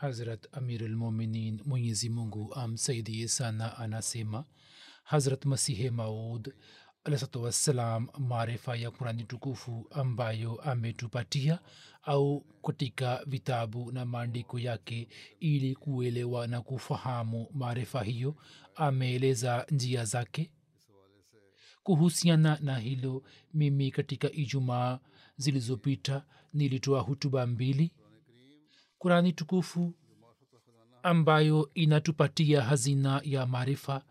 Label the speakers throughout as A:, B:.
A: Hazrat amirulmuminin mwenyezi mungu amsaidie sana anasema hazrat masihe maud alahsatu wassalam maarifa ya kurani tukufu ambayo ametupatia au katika vitabu na maandiko yake ili kuelewa na kufahamu maarifa hiyo ameeleza njia zake. Kuhusiana na hilo mimi katika ijumaa zilizopita nilitoa hutuba mbili kurani tukufu ambayo inatupatia hazina ya maarifa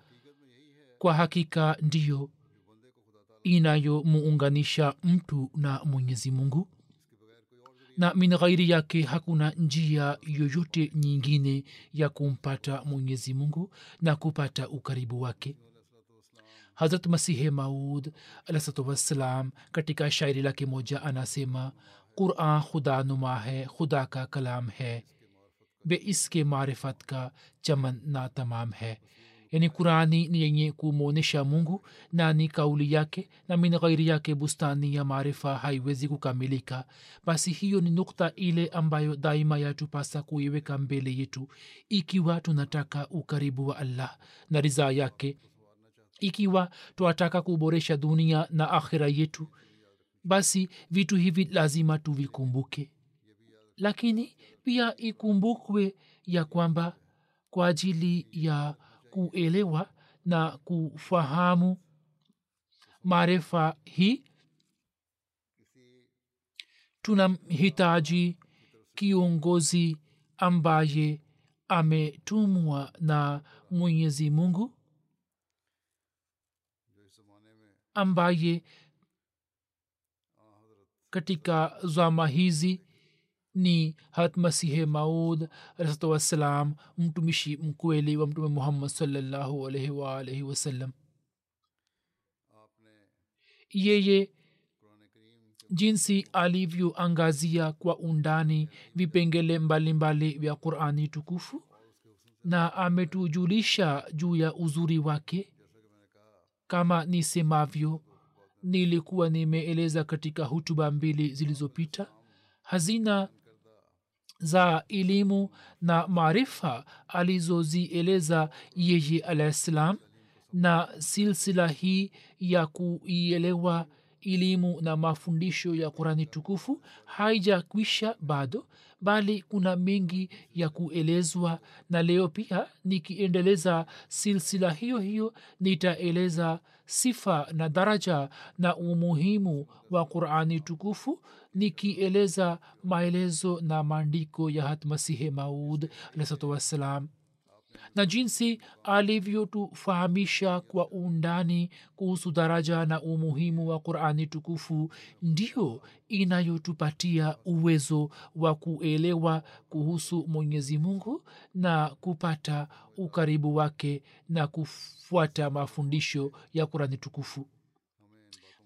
A: kwa hakika ndiyo inayomuunganisha mtu na mwenyezi mungu na min ghairi yake hakuna njia yoyote nyingine ya kumpata mwenyezi mungu na kupata ukaribu wake. Hazrat masihe maud alahsatu wassalam katika shairi lake moja anasema قرآن خدا نما ہے، خدا کا کلام ہے، بے اس کے معرفت کا چمن نا تمام ہے۔ یعنی قرآنی یعنی کو نشا مونگو نانی کاولیا کے، نہ من غیریا کے بستانی یا معرفہ ہائی ویزیگو کا ملی کا۔ بس ہی یونی نقطہ ایلے امبایو دائما یا ٹو پاسا کو یوے کا مبیلے یٹو ایکیوا ٹو نٹاکا ukaribu wa Allah na ridhaa yake ikiwa twataka kuboresha dunia na akhira yetu basi vitu hivi lazima tuvikumbuke. Lakini pia ikumbukwe ya kwamba kwa ajili ya kuelewa na kufahamu maarifa hii tunamhitaji kiongozi ambaye ametumwa na mwenyezi mungu ambaye katika zama hizi ni hatmasihe maud alahsatu wassalam mtumishi mkweli wa mtume muhammad salllahu alaihi waalaihi wasallam. Yeye jinsi alivyoangazia kwa undani vipengele mbalimbali vya qurani tukufu na ametujulisha juu ya uzuri wake kama nisemavyo nilikuwa nimeeleza katika hutuba mbili zilizopita hazina za elimu na maarifa alizozieleza yeye alahi ssalam na silsila hii ya kuielewa elimu na mafundisho ya qurani tukufu haijakwisha bado bali kuna mengi ya kuelezwa. Na leo pia nikiendeleza silsila hiyo hiyo nitaeleza sifa na daraja na umuhimu wa qurani tukufu nikieleza maelezo na maandiko ya hatmasihe maud alahsatu wassalam na jinsi alivyotufahamisha kwa undani kuhusu daraja na umuhimu wa qurani tukufu ndio inayotupatia uwezo wa kuelewa kuhusu mwenyezi mungu na kupata ukaribu wake na kufuata mafundisho ya qurani tukufu.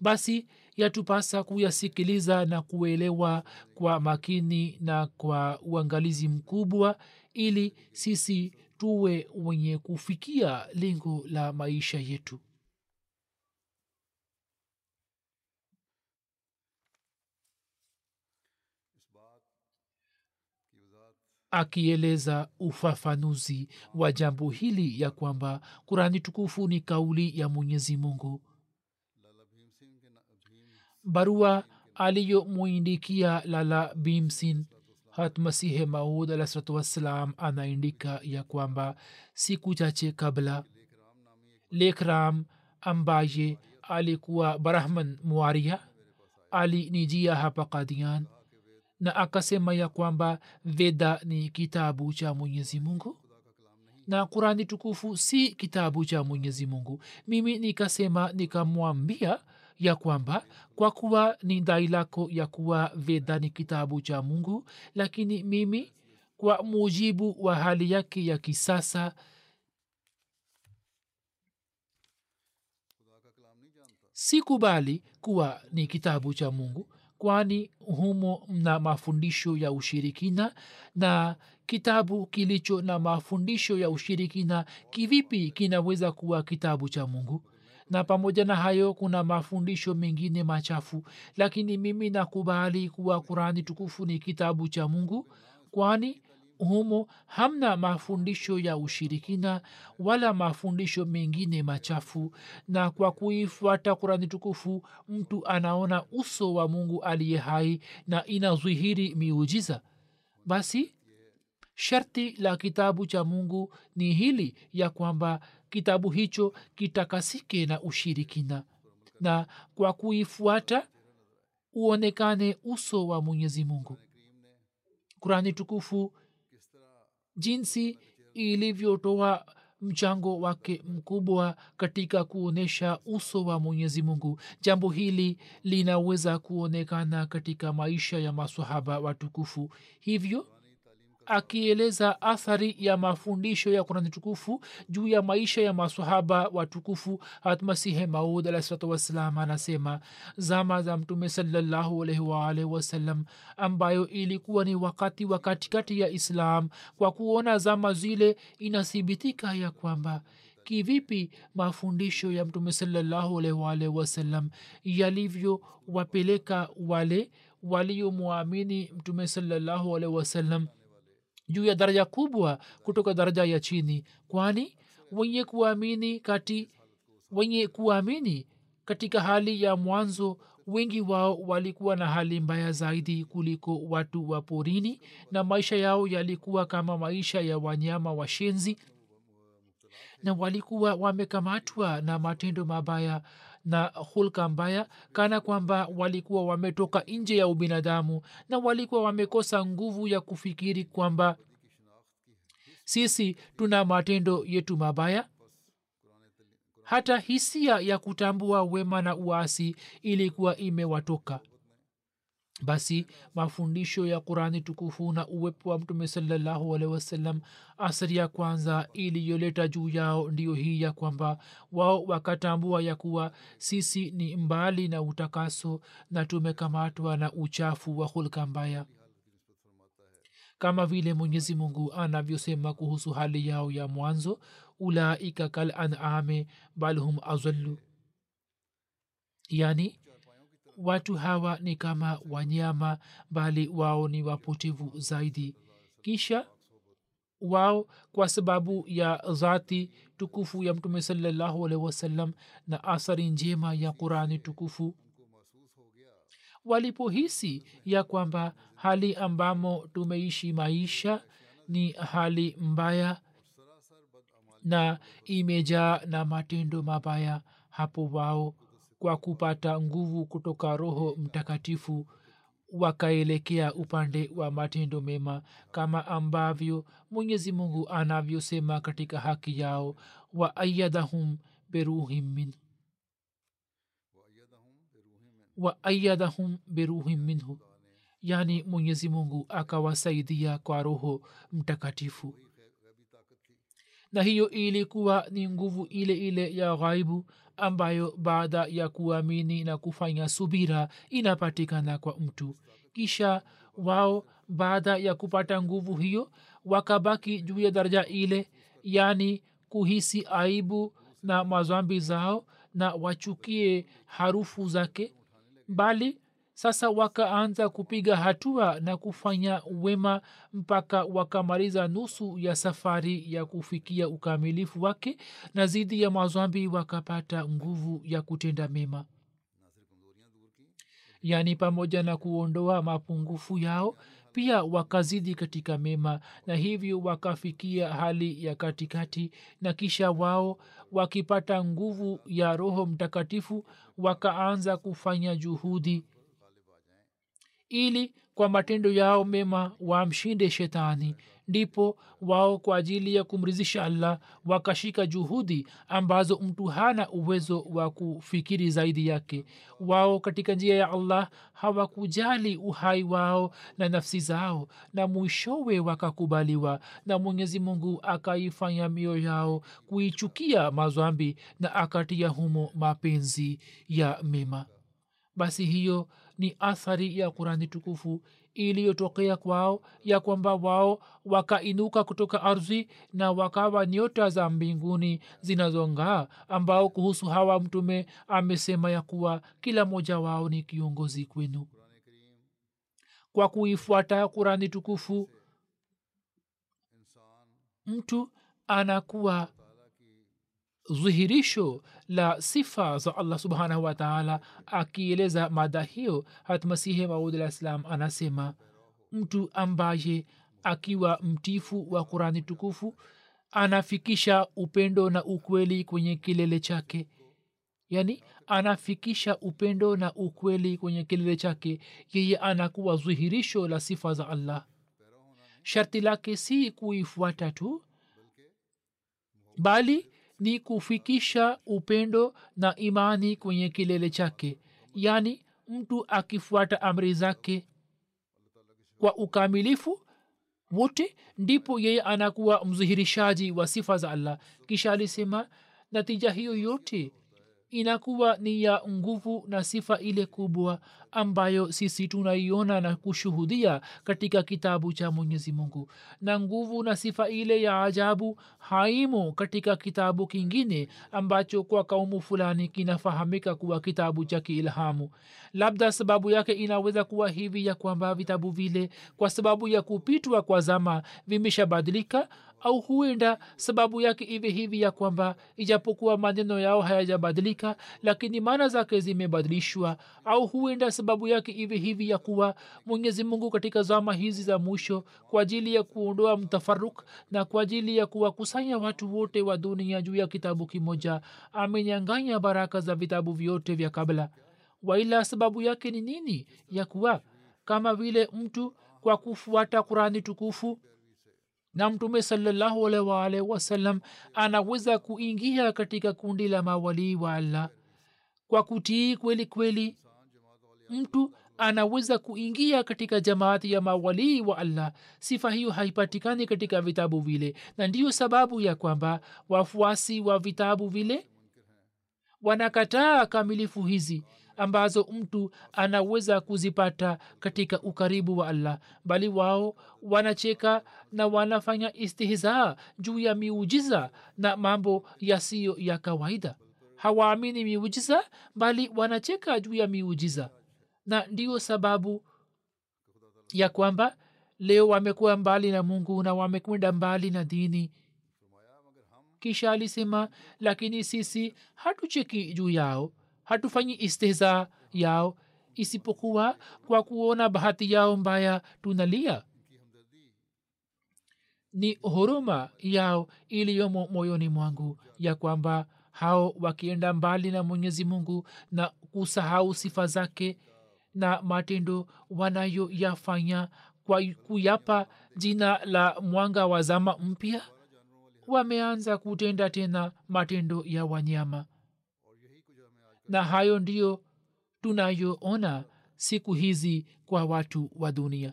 A: Basi yatupasa kuyasikiliza na kuelewa kwa makini na kwa uangalizi mkubwa ili sisi tuwe wenye kufikia lengo la maisha yetu. Akieleza ufafanuzi wa jambo hili ya kwamba kurani tukufu ni kauli ya mwenyezi mungu. Barua aliyomwindikia lala bimsin hat masihe maud alahsalatu wassalam anaindika ya kwamba siku chache kabla lekram ambaye alikuwa brahman mwaria alinijia hapa kadian na akasema ya kwamba veda ni kitabu cha mwenyezi mungu na kurani tukufu si kitabu cha mwenyezi mungu. Mimi nikasema nikamwambia ya kwamba kwa kuwa ni dai lako ya kuwa veda ni kitabu cha mungu lakini mimi kwa mujibu wa hali yake ya kisasa sikubali kuwa ni kitabu cha mungu kwani humo mna mafundisho ya ushirikina na kitabu kilicho na mafundisho ya ushirikina kivipi kinaweza kuwa kitabu cha mungu na pamoja na hayo kuna mafundisho mengine machafu. Lakini mimi nakubali kuwa kurani tukufu ni kitabu cha mungu kwani humo hamna mafundisho ya ushirikina wala mafundisho mengine machafu. Na kwa kuifuata kurani tukufu mtu anaona uso wa mungu aliye hai na inazwihiri miujiza. Basi sharti la kitabu cha mungu ni hili ya kwamba kitabu hicho kitakasike na ushirikina. Na kwa kuifuata uonekane uso wa mwenyezi mungu. Kurani tukufu jinsi ilivyotoa mchango wake mkubwa katika kuonyesha uso wa mwenyezi mungu. Jambo hili linaweza kuonekana katika maisha ya masahaba watukufu. Hivyo akieleza athari ya mafundisho ya kurani tukufu juu ya maisha ya masahaba watukufu hatmasihe maud alahsalatu wassalam anasema zama za mtume salallahu alaihi waalihi wasallam ambayo ilikuwa ni wakati wa katikati ya islam kwa kuona zama zile inathibitika ya kwamba kivipi mafundisho ya mtume salallahu alaihi waalihi wasallam yalivyowapeleka wale waliomwamini mtume salallahu alaihi wasallam juu ya daraja kubwa kutoka daraja ya chini. Kwani wenye kuamini kati wenye kuamini katika hali ya mwanzo wengi wao walikuwa na hali mbaya zaidi kuliko watu wa porini na maisha yao yalikuwa kama maisha ya wanyama washenzi na walikuwa wamekamatwa na matendo mabaya na hulka mbaya kana kwamba walikuwa wametoka nje ya ubinadamu na walikuwa wamekosa nguvu ya kufikiri kwamba sisi tuna matendo yetu mabaya? Hata hisia ya kutambua wema na uasi ilikuwa imewatoka basi mafundisho ya qurani tukufu na uwepo wa mtume salallahu alehi wasallam asari ya kwanza iliyoleta juu yao ndiyo hii ya kwamba wao wakatambua ya kuwa sisi ni mbali na utakaso na tumekamatwa na uchafu wa hulka mbaya. Kama vile mwenyezi mungu anavyosema kuhusu hali yao ya mwanzo ulaika kal aname bal hum azallu. Yani watu hawa ni kama wanyama bali wao ni wapotevu zaidi. Kisha wao kwa sababu ya dhati tukufu ya mtume salallahu alaihi wasallam na athari njema ya qurani tukufu walipohisi ya kwamba hali ambamo tumeishi maisha ni hali mbaya na imejaa na matendo mabaya hapo wao kwa kupata nguvu kutoka roho mtakatifu wakaelekea upande wa matendo mema kama ambavyo mwenyezi mungu anavyosema katika haki yao wa ayadahum beruhim min wa ayadahum beruhim minhu. Yaani mwenyezi mungu akawasaidia kwa roho mtakatifu. Na hiyo ilikuwa ni nguvu ile ile ya ghaibu ambayo baada ya kuamini na kufanya subira inapatikana kwa mtu. Kisha wao baada ya kupata nguvu hiyo wakabaki juu ya daraja ile yaani kuhisi aibu na mazambi zao na wachukie harufu zake bali sasa wakaanza kupiga hatua na kufanya wema mpaka wakamaliza nusu ya safari ya kufikia ukamilifu wake na zidi ya mazwambi wakapata nguvu ya kutenda mema. Yaani pamoja na kuondoa mapungufu yao pia wakazidi katika mema na hivyo wakafikia hali ya katikati na kisha wao wakipata nguvu ya roho mtakatifu wakaanza kufanya juhudi ili kwa matendo yao mema wamshinde shetani. Ndipo wao kwa ajili ya kumrizisha allah wakashika juhudi ambazo mtu hana uwezo wa kufikiri zaidi yake. Wao katika njia ya allah hawakujali uhai wao na nafsi zao na mwishowe wakakubaliwa na mwenyezi mungu akaifanya mioyo yao kuichukia mazambi na akatia humo mapenzi ya mema. Basi hiyo ni athari ya kurani tukufu iliyotokea kwao ya kwamba wao wakainuka kutoka ardhi na wakawa nyota za mbinguni zinazongaa ambao kuhusu hawa mtume amesema ya kuwa kila mmoja wao ni kiongozi kwenu. Kwa kuifuata kurani tukufu mtu anakuwa dhihirisho la sifa za allah subhanahu wataala akieleza mada hiyo hatmasihi maud alah ssalam anasema mtu ambaye akiwa mtifu wa qurani tukufu anafikisha upendo na ukweli kwenye kilele chake. Yaani anafikisha upendo na ukweli kwenye kilele chake yeye anakuwa dhihirisho la sifa za allah. Sharti lake si kuifuata tu bali ni kufikisha upendo na imani kwenye kilele chake yaani mtu akifuata amri zake. Kwa ukamilifu wote ndipo yeye anakuwa mdhihirishaji wa sifa za allah. Kisha alisema natija hiyo yote inakuwa ni ya nguvu na sifa ile kubwa ambayo sisi tunaiona na kushuhudia katika kitabu cha mwenyezi mungu. Na nguvu na sifa ile ya ajabu haimo katika kitabu kingine ambacho kwa kaumu fulani kinafahamika kuwa kitabu cha kiilhamu. Labda sababu yake inaweza kuwa hivi ya kwamba vitabu vile kwa sababu ya kupitwa kwa zama vimeshabadilika au huenda sababu yake iwe hivi ya kwamba ijapokuwa maneno yao hayajabadilika lakini maana zake zimebadilishwa au huenda sababu yake iwe hivi ya kuwa mwenyezi mungu katika zama hizi za mwisho kwa ajili ya kuondoa mtafaruk na kwa ajili ya kuwakusanya watu wote wa dunia juu ya kitabu kimoja amenyanganya baraka za vitabu vyote vya kabla. Waila sababu yake ni nini ya kuwa? Kama vile mtu kwa kufuata kurani tukufu na mtume salallahu alaihi wasallam anaweza kuingia katika kundi la mawalii wa allah. Kwa kutii kweli kweli mtu anaweza kuingia katika jamaati ya mawalii wa allah. Sifa hiyo haipatikani katika vitabu vile. Na ndiyo sababu ya kwamba wafuasi wa vitabu vile wanakataa kamilifu hizi ambazo mtu anaweza kuzipata katika ukaribu wa allah. Bali wao wanacheka na wanafanya istihzaa juu ya miujiza na mambo yasiyo ya kawaida. Hawaamini miujiza bali wanacheka juu ya miujiza. Na ndiyo sababu ya kwamba leo wamekuwa mbali na mungu na wamekwenda mbali na dini. Kisha alisema lakini sisi hatucheki juu yao hatufanyi istihza yao isipokuwa kwa kuona bahati yao mbaya tunalia. Ni huruma yao iliyomo moyoni mwangu ya kwamba hao wakienda mbali na mwenyezi mungu na kusahau sifa zake na matendo wanayoyafanya kwa kuyapa jina la mwanga wa zama mpya wameanza kutenda tena matendo ya wanyama na hayo ndiyo tunayoona siku hizi kwa watu wa dunia.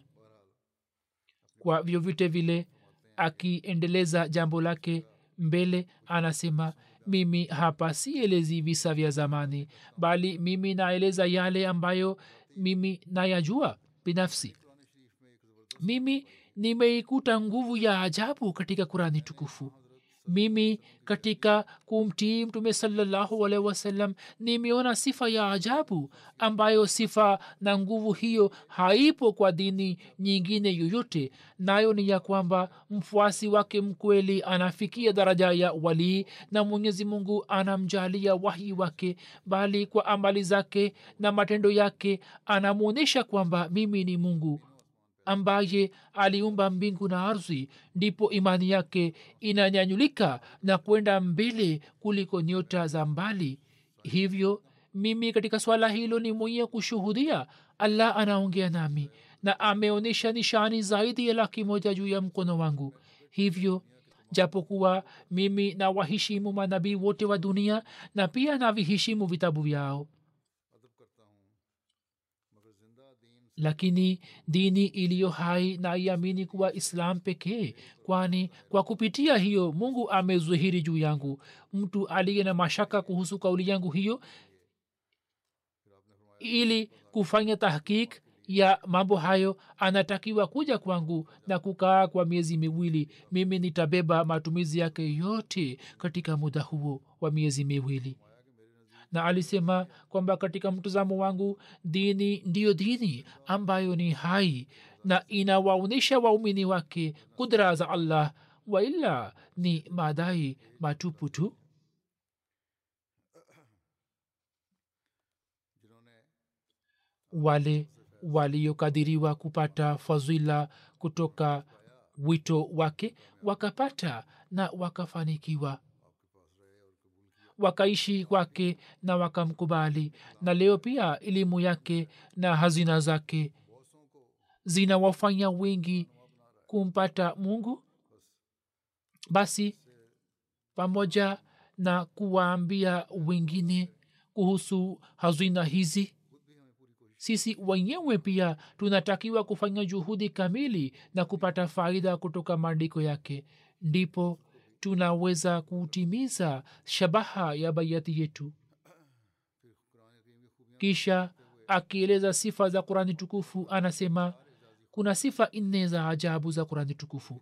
A: Kwa vyovyote vile akiendeleza jambo lake mbele anasema mimi hapa sielezi visa vya zamani bali mimi naeleza yale ambayo mimi nayajua binafsi. Mimi nimeikuta nguvu ya ajabu katika kurani tukufu mimi katika kumtii mtume salallahu alaihi wasallam nimeona sifa ya ajabu ambayo sifa na nguvu hiyo haipo kwa dini nyingine yoyote. Nayo ni ya kwamba mfuasi wake mkweli anafikia daraja ya walii na mwenyezi mungu anamjalia wahi wake bali kwa amali zake na matendo yake anamwonyesha kwamba mimi ni mungu ambaye aliumba mbingu na ardhi ndipo imani yake inanyanyulika na kwenda mbele kuliko nyota za mbali. Hivyo mimi katika swala hilo ni mwenye kushuhudia allah anaongea nami na ameonyesha nishani zaidi ya laki moja juu ya mkono wangu. Hivyo japokuwa mimi na waheshimu manabii wote wa dunia na pia naviheshimu vitabu vyao lakini dini iliyo hai naiamini kuwa islam pekee kwani kwa kupitia hiyo mungu amezuhiri juu yangu. Mtu aliye na mashaka kuhusu kauli yangu hiyo ili kufanya tahkik ya mambo hayo anatakiwa kuja kwangu na kukaa kwa miezi miwili. Mimi nitabeba matumizi yake yote katika muda huo wa miezi miwili na alisema kwamba katika mtazamo wangu dini ndiyo dini ambayo ni hai na inawaonyesha waumini wake kudra za allah waila ni madai matupu tu. Wale waliokadiriwa kupata fadhila kutoka wito wake wakapata na wakafanikiwa wakaishi kwake na wakamkubali. Na leo pia elimu yake na hazina zake zinawafanya wengi kumpata mungu. Basi pamoja na kuwaambia wengine kuhusu hazina hizi sisi wenyewe pia tunatakiwa kufanya juhudi kamili na kupata faida kutoka maandiko yake. Ndipo tunaweza kutimiza shabaha ya bayati yetu. Kisha akieleza sifa za qurani tukufu anasema kuna sifa nne za ajabu za qurani tukufu.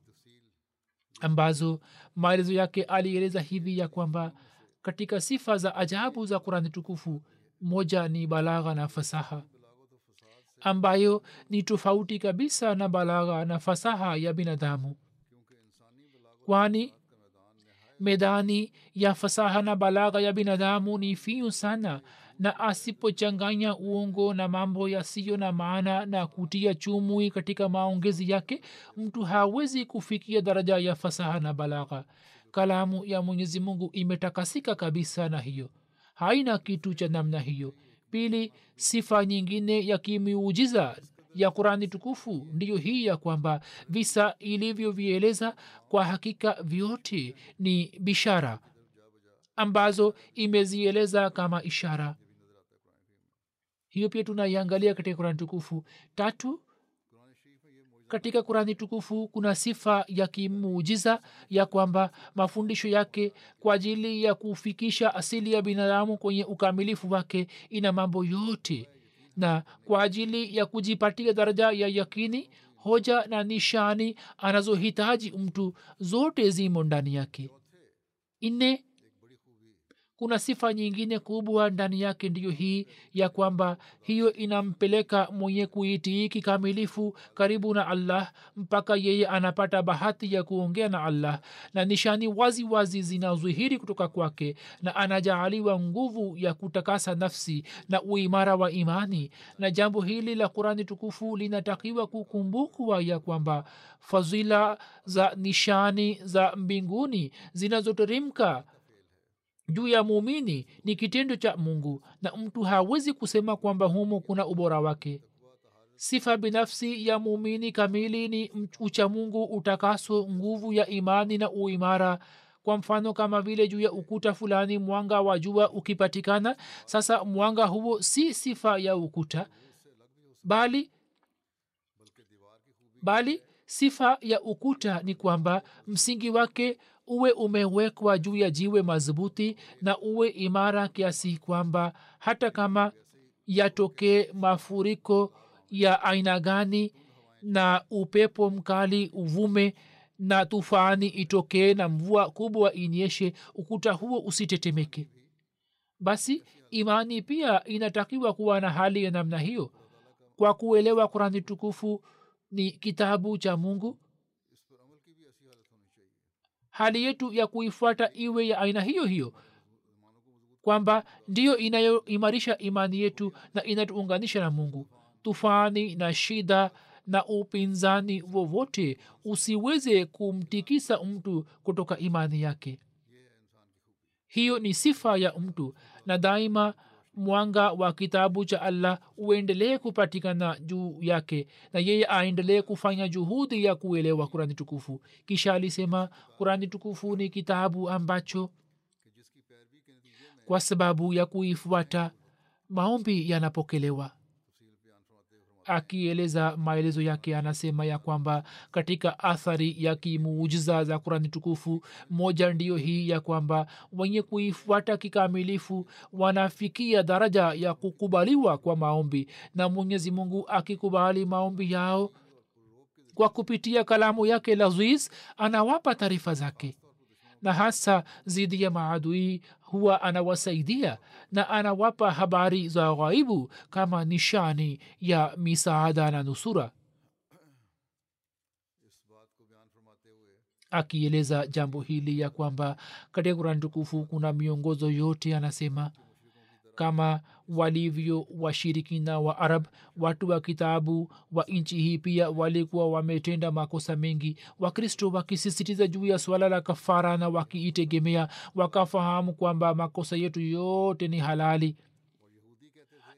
A: Ambazo maelezo yake alieleza hivi ya kwamba katika sifa za ajabu za qurani tukufu moja ni balagha na fasaha ambayo ni tofauti kabisa na balagha na fasaha ya binadamu. Kwani medani ya fasaha na balagha ya binadamu ni finyu sana na asipochanganya uongo na mambo yasiyo na maana na kutia chumui katika maongezi yake mtu hawezi kufikia daraja ya fasaha na balagha. Kalamu ya mwenyezi mungu imetakasika kabisa na hiyo. Haina kitu cha namna hiyo. Pili sifa nyingine ya kimiujiza ya qurani tukufu. Ndiyo hii ya kwamba visa ilivyovieleza kwa hakika vyote ni bishara ambazo imezieleza kama ishara. Hiyo pia tunaiangalia katika kurani tukufu. Tatu katika kurani tukufu kuna sifa ya kimuujiza ya kwamba mafundisho yake kwa ajili ya kufikisha asili ya binadamu kwenye ukamilifu wake ina mambo yote na kwa ajili ya kujipatia daraja ya yakini hoja na nishani anazohitaji mtu zote zimo ndani yake. Nne kuna sifa nyingine kubwa ndani yake ndiyo hii ya kwamba hiyo inampeleka mwenye kuitii kikamilifu karibu na allah mpaka yeye anapata bahati ya kuongea na allah. Na nishani wazi wazi zinazihiri kutoka kwake na anajaaliwa nguvu ya kutakasa nafsi na uimara wa imani. Na jambo hili la qurani tukufu linatakiwa kukumbukwa ya kwamba fadhila za nishani za mbinguni zinazoteremka juu ya muumini ni kitendo cha mungu na mtu hawezi kusema kwamba humo kuna ubora wake. Sifa binafsi ya muumini kamili ni uchamungu utakaso nguvu ya imani na uimara. Kwa mfano kama vile juu ya ukuta fulani mwanga wa jua ukipatikana sasa mwanga huo si sifa ya ukuta bali bali sifa ya ukuta ni kwamba msingi wake uwe umewekwa juu ya jiwe madhubuti na uwe imara kiasi kwamba hata kama yatokee mafuriko ya aina gani na upepo mkali uvume na tufani itokee na mvua kubwa inyeshe ukuta huo usitetemeke. Basi imani pia inatakiwa kuwa na hali ya namna hiyo. Kwa kuelewa kurani tukufu ni kitabu cha mungu hali yetu ya kuifuata iwe ya aina hiyo hiyo kwamba ndiyo inayoimarisha imani yetu na inatuunganisha na mungu. Tufani na shida na upinzani wowote usiweze kumtikisa mtu kutoka imani yake. Hiyo ni sifa ya mtu na daima mwanga wa kitabu cha allah uendelee kupatikana juu yake na yeye aendelee kufanya juhudi ya kuelewa kurani tukufu. Kisha alisema kurani tukufu ni kitabu ambacho kwa sababu ya kuifuata maombi yanapokelewa akieleza maelezo yake anasema ya kwamba katika athari ya kimuujiza za kurani tukufu moja ndiyo hii ya kwamba wenye kuifuata kikamilifu wanafikia daraja ya kukubaliwa kwa maombi na mwenyezi mungu akikubali maombi yao kwa kupitia kalamu yake laziz anawapa taarifa zake na hasa zidi ya maadui huwa anawasaidia na anawapa habari za ghaibu kama nishani ya misaada na nusura. Akieleza jambo hili ya kwamba katika kurani tukufu kuna miongozo yote anasema kama walivyo washirikina wa arab watu wa kitabu wa nchi hii pia walikuwa wametenda makosa mengi. Wakristo wakisisitiza juu ya swala la kafara na wakiitegemea wakafahamu kwamba makosa yetu yote ni halali.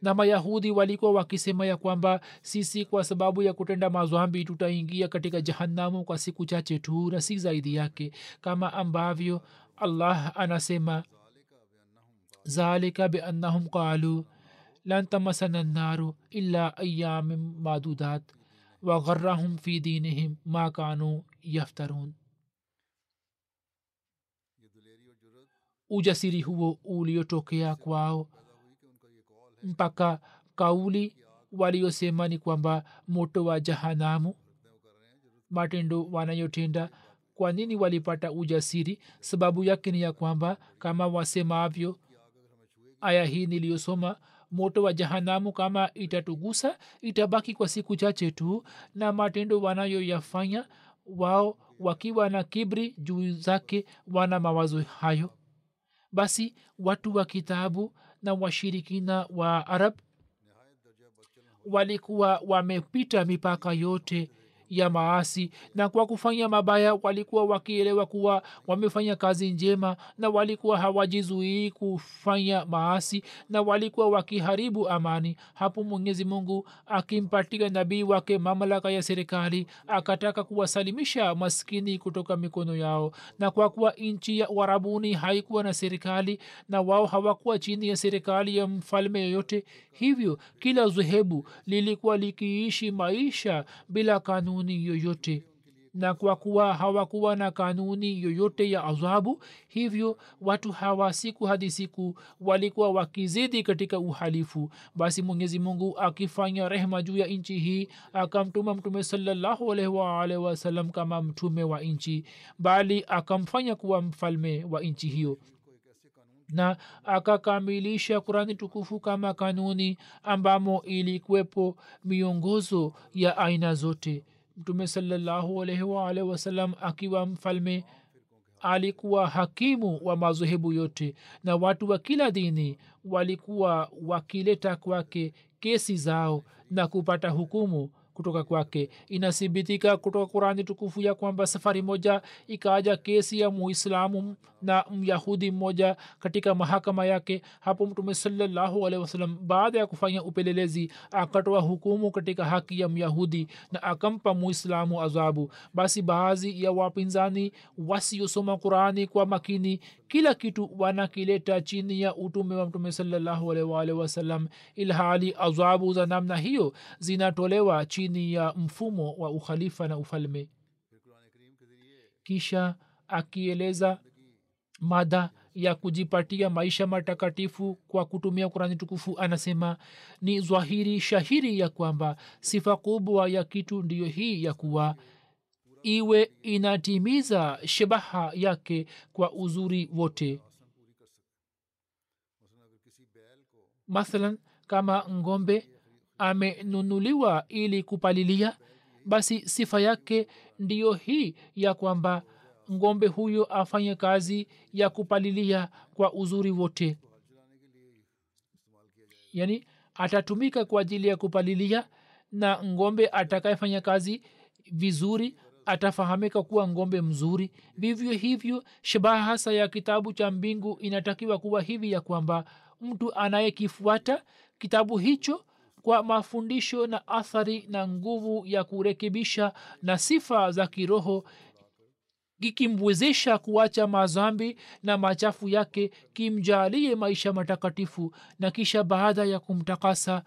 A: Na mayahudi walikuwa wakisema ya kwamba sisi kwa sababu ya kutenda mazwambi tutaingia katika jahanamu kwa siku chache tu na si zaidi yake. Kama ambavyo allah anasema zalika biannahum qalu لن tamasana النار illa ayamin معدودات وغرهم fi dinihim ma كانوا yaftarun ujasiri huo uliotokea kwao mpaka kauli waliosema ni kwamba moto wa jahanamu? Matendo wanayotenda kwa nini walipata ujasiri? Sababu yake ni ya kwamba kama wasemavyo aya hii niliyosoma moto wa jahanamu kama itatugusa itabaki kwa siku chache tu na matendo wanayoyafanya wao wakiwa na kibri juu zake wana mawazo hayo. Basi watu wa kitabu na washirikina wa arab walikuwa wamepita mipaka yote ya maasi na kwa kufanya mabaya walikuwa wakielewa kuwa wamefanya kazi njema na walikuwa hawajizuii kufanya maasi na walikuwa wakiharibu amani. Hapo mwenyezi mungu akimpatia nabii wake mamlaka ya serikali akataka kuwasalimisha maskini kutoka mikono yao. Na kwa kuwa nchi ya uarabuni haikuwa na serikali na wao hawakuwa chini ya serikali ya mfalme yoyote hivyo kila zehebu lilikuwa likiishi maisha bila kanuni kanuni yoyote. Na kwa kuwa hawakuwa na kanuni yoyote ya adhabu hivyo watu hawa siku hadi siku walikuwa wakizidi katika uhalifu. Basi mwenyezi mungu akifanya rehma juu ya nchi hii akamtuma mtume salallahu alaihi kama mtume wa nchi bali akamfanya kuwa mfalme wa nchi hiyo. Na akakamilisha kurani tukufu kama kanuni ambamo ilikuwepo miongozo ya aina zote mtume salallahu alaihi waalihi wasallam akiwa mfalme alikuwa hakimu wa madhehebu yote na watu wa kila dini walikuwa wakileta kwake kesi zao na kupata hukumu kutoka kwake. Inathibitika kutoka kurani tukufu ya kwamba safari moja ikaaja kesi ya muislamu na myahudi mmoja katika mahakama yake. Hapo mtume salallahu alehi wasalam baada ya kufanya upelelezi akatoa hukumu katika haki ya myahudi na akampa muislamu adhabu. Basi baadhi ya wapinzani wasiosoma kurani kwa makini kila kitu wanakileta chini ya utume wa mtume salallahu wasalam ilhali adhabu za namna hiyo zinatolewa chini ya mfumo wa ukhalifa na ufalme. Kisha akieleza mada ya kujipatia maisha matakatifu kwa kutumia kurani tukufu anasema ni zwahiri shahiri ya kwamba sifa kubwa ya kitu ndiyo hii ya kuwa iwe inatimiza shabaha yake kwa uzuri wote. Mathalan kama ngombe amenunuliwa ili kupalilia basi sifa yake ndiyo hii ya kwamba ngombe huyo afanye kazi ya kupalilia kwa uzuri wote. Yani atatumika kwa ajili ya kupalilia na ngombe atakayefanya kazi vizuri atafahamika kuwa ngombe mzuri. Vivyo hivyo shabaha hasa ya kitabu cha mbingu inatakiwa kuwa hivi ya kwamba mtu anayekifuata kitabu hicho kwa mafundisho na athari na nguvu ya kurekebisha na sifa za kiroho kikimwezesha kuacha mazambi na machafu yake kimjalie maisha matakatifu na kisha baada ya kumtakasa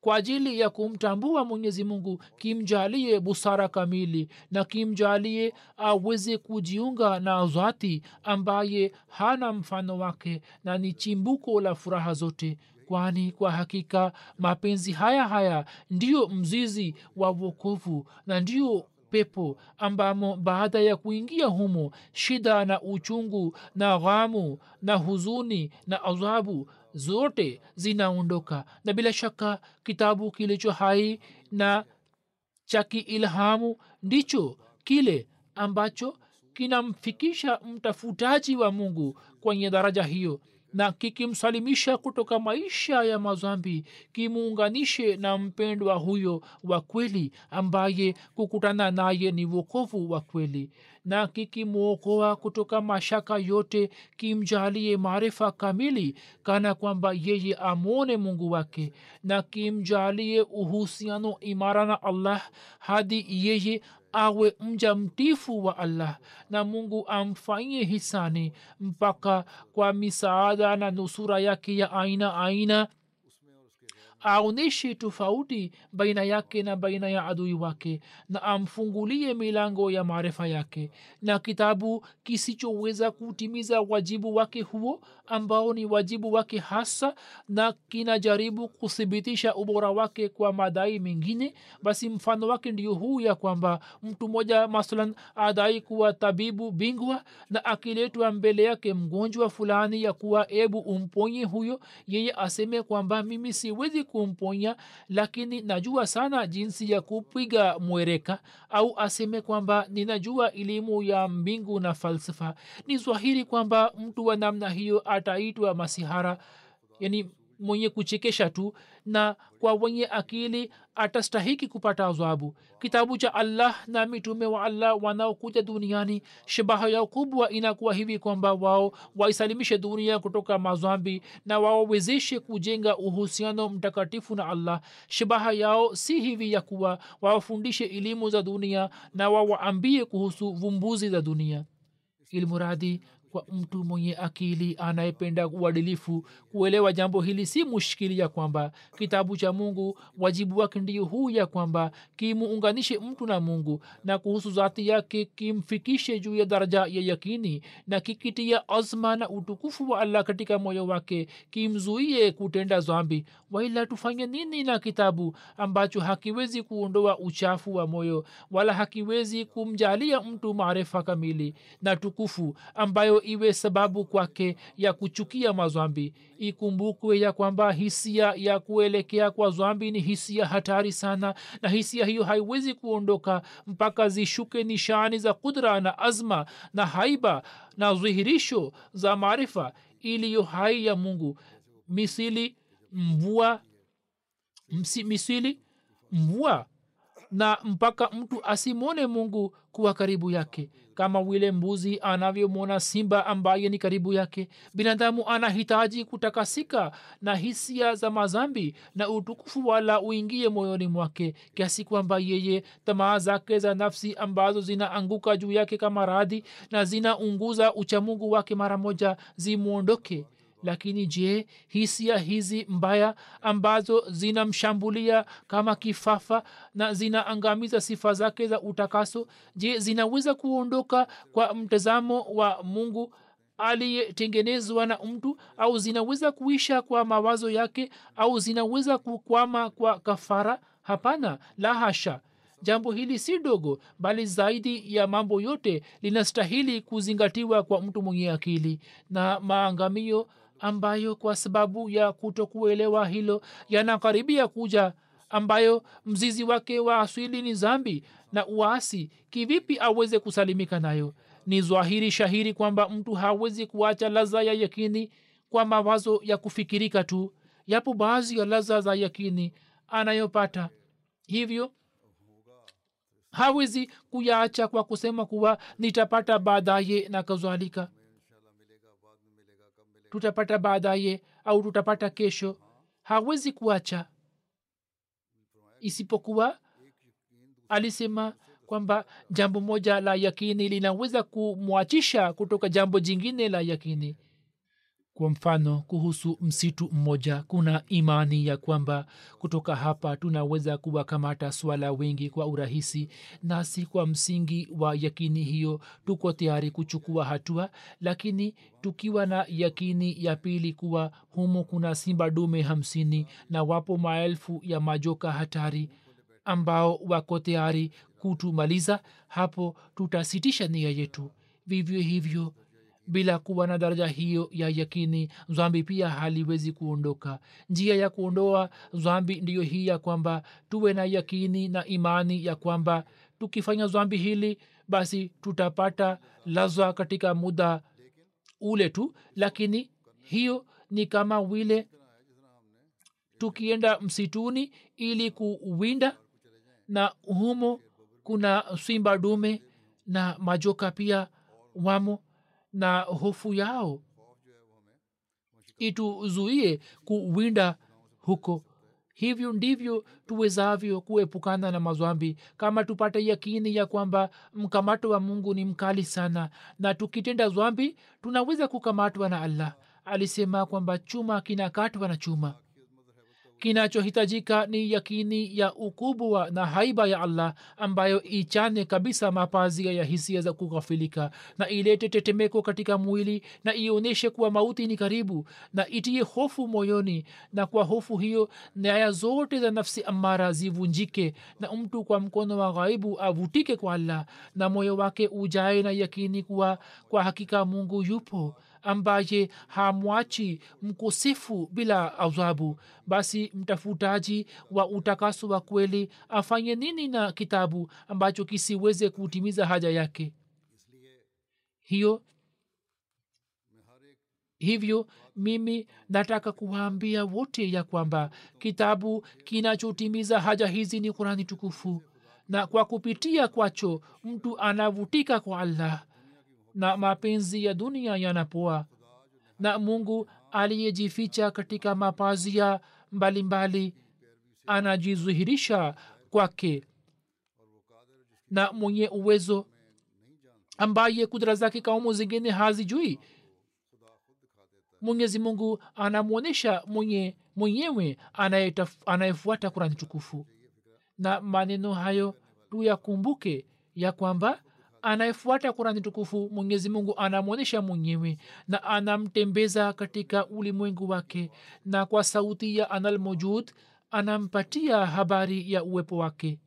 A: kwa ajili ya kumtambua mwenyezi mungu kimjalie busara kamili na kimjalie aweze kujiunga na zati ambaye hana mfano wake na ni chimbuko la furaha zote. Kwani kwa hakika mapenzi haya haya ndiyo mzizi wa wokovu na ndiyo pepo ambamo baada ya kuingia humo shida na uchungu na ghamu na huzuni na adhabu zote zinaondoka. Na bila shaka kitabu kilicho hai na cha kiilhamu ndicho kile ambacho kinamfikisha mtafutaji wa mungu kwenye daraja hiyo na kikimsalimisha kutoka maisha ya mazambi kimuunganishe na mpendwa huyo wa kweli ambaye kukutana naye ni wokovu wa kweli na kikimwokoa kutoka mashaka yote kimjalie maarifa kamili kana kwamba yeye amwone mungu wake na kimjalie uhusiano imara na allah hadi yeye awe mja mtifu wa allah na mungu amfanyie hisani mpaka kwa misaada na nusura yake ya aina aina aonyeshe tofauti baina yake na baina ya adui wake na amfungulie milango ya maarifa yake na kitabu kisichoweza kutimiza wajibu wake huo ambao ni wajibu wake hasa na kinajaribu kuthibitisha ubora wake kwa madai mengine basi mfano wake ndio huu ya kwamba mtu mmoja masalan adai kuwa tabibu bingwa na akiletwa mbele yake mgonjwa fulani ya kuwa ebu umponye huyo yeye aseme kwamba mimi siwezi kumponya lakini najua sana jinsi ya kupiga mwereka au aseme kwamba ninajua elimu ya mbingu na falsafa. Ni zwahiri kwamba mtu wa namna hiyo ataitwa masihara. Yani mwenye kuchekesha tu na kwa wenye akili atastahiki kupata adhabu. Kitabu cha allah na mitume wa allah wanaokuja duniani shabaha yao kubwa inakuwa hivi kwamba wao waisalimishe dunia kutoka mazambi na wawawezeshe kujenga uhusiano mtakatifu na allah. Shabaha yao si hivi ya kuwa wawafundishe elimu za dunia na wawaambie kuhusu vumbuzi za dunia. Ilmuradi kwa mtu mwenye akili anayependa uadilifu. Kuelewa jambo hili si mushkili ya kwamba kitabu cha mungu wajibu wake ndio huu ya kwamba kimuunganishe mtu na mungu na kuhusu zati yake kimfikishe juu ya daraja ya yakini na kikitia azma na utukufu wa allah katika moyo wake kimzuie kutenda zambi waila tufanye nini na kitabu ambacho hakiwezi kuondoa uchafu wa moyo wala hakiwezi kumjalia mtu maarifa kamili na tukufu ambayo iwe sababu kwake ya kuchukia mazwambi. Ikumbukwe ya kwamba hisia ya kuelekea kwa zwambi ni hisia hatari sana na hisia hiyo haiwezi kuondoka mpaka zishuke nishani za kudra na azma na haiba na dhihirisho za maarifa iliyo hai ya mungu. Misili mvua misili mvua na mpaka mtu asimwone mungu kuwa karibu yake. Kama vile mbuzi anavyomwona simba ambaye ni karibu yake binadamu anahitaji kutakasika na hisia za mazambi na utukufu wala uingie moyoni mwake kiasi kwamba yeye tamaa zake za nafsi ambazo zinaanguka juu yake kama radhi na zinaunguza uchamungu wake mara moja zimwondoke lakini je hisia hizi mbaya ambazo zinamshambulia kama kifafa na zinaangamiza sifa zake za utakaso je zinaweza kuondoka kwa mtazamo wa mungu aliyetengenezwa na mtu au zinaweza kuisha kwa mawazo yake au zinaweza kukwama kwa kafara? Hapana la hasha. Jambo hili si dogo bali zaidi ya mambo yote linastahili kuzingatiwa kwa mtu mwenye akili na maangamio ambayo kwa sababu ya kutokuelewa hilo yanakaribia kuja ambayo mzizi wake wa aswili ni zambi na uasi kivipi aweze kusalimika nayo? Ni zwahiri shahiri kwamba mtu hawezi kuacha laza ya yakini kwa mawazo ya kufikirika tu. Yapo baadhi ya laza za yakini anayopata. Hivyo hawezi kuyaacha kwa kusema kuwa nitapata baadaye na kadhalika tutapata baadaye au tutapata kesho. Hawezi kuacha. Isipokuwa alisema kwamba jambo moja la yakini linaweza kumwachisha kutoka jambo jingine la yakini kwa mfano kuhusu msitu mmoja kuna imani ya kwamba kutoka hapa tunaweza kuwakamata swala wengi kwa urahisi nasi kwa msingi wa yakini hiyo tuko tayari kuchukua hatua lakini tukiwa na yakini ya pili kuwa humo kuna simba dume hamsini na wapo maelfu ya majoka hatari ambao wako tayari kutumaliza hapo tutasitisha nia yetu. Vivyo hivyo bila kuwa na daraja hiyo ya yakini zambi pia haliwezi kuondoka. Njia ya kuondoa zambi ndiyo hii ya kwamba tuwe na yakini na imani ya kwamba tukifanya zambi hili basi tutapata lazwa katika muda ule tu. Lakini hiyo ni kama vile tukienda msituni ili kuwinda na humo kuna simba dume na majoka pia wamo na hofu yao. Ituzuie kuwinda huko. Hivyo ndivyo tuwezavyo kuepukana na mazwambi kama tupate yakini ya kwamba mkamato wa mungu ni mkali sana na tukitenda zwambi tunaweza kukamatwa na allah. Alisema kwamba chuma kinakatwa na chuma kinachohitajika ni yakini ya ukubwa na haiba ya allah ambayo ichane kabisa mapazia ya hisia za kughafilika na ilete tetemeko katika mwili na ionyeshe kuwa mauti ni karibu na itie hofu moyoni na kwa hofu hiyo nyaya zote za nafsi amara zivunjike na mtu kwa mkono wa ghaibu avutike kwa allah na moyo wake ujae na yakini kuwa kwa hakika mungu yupo ambaye hamwachi mkosefu bila adhabu. Basi mtafutaji wa utakaso wa kweli afanye nini na kitabu ambacho kisiweze kutimiza haja yake? Hiyo hivyo mimi nataka kuwaambia wote ya kwamba kitabu kinachotimiza haja hizi ni kurani tukufu. Na kwa kupitia kwacho mtu anavutika kwa allah na mapenzi ya dunia yanapoa na mungu aliyejificha katika mapazia mbalimbali anajizuhirisha kwake. Na mwenye uwezo ambaye kudra zake kaumu zingine hazijui mwenyezi mungu anamwonyesha mwenye mwenyewe anayefuata kurani tukufu. Na maneno hayo tuyakumbuke ya kwamba anayefuata kurani tukufu mwenyezi mungu anamwonyesha mwenyewe na anamtembeza katika ulimwengu wake na kwa sauti ya anal mujud anampatia habari ya uwepo wake.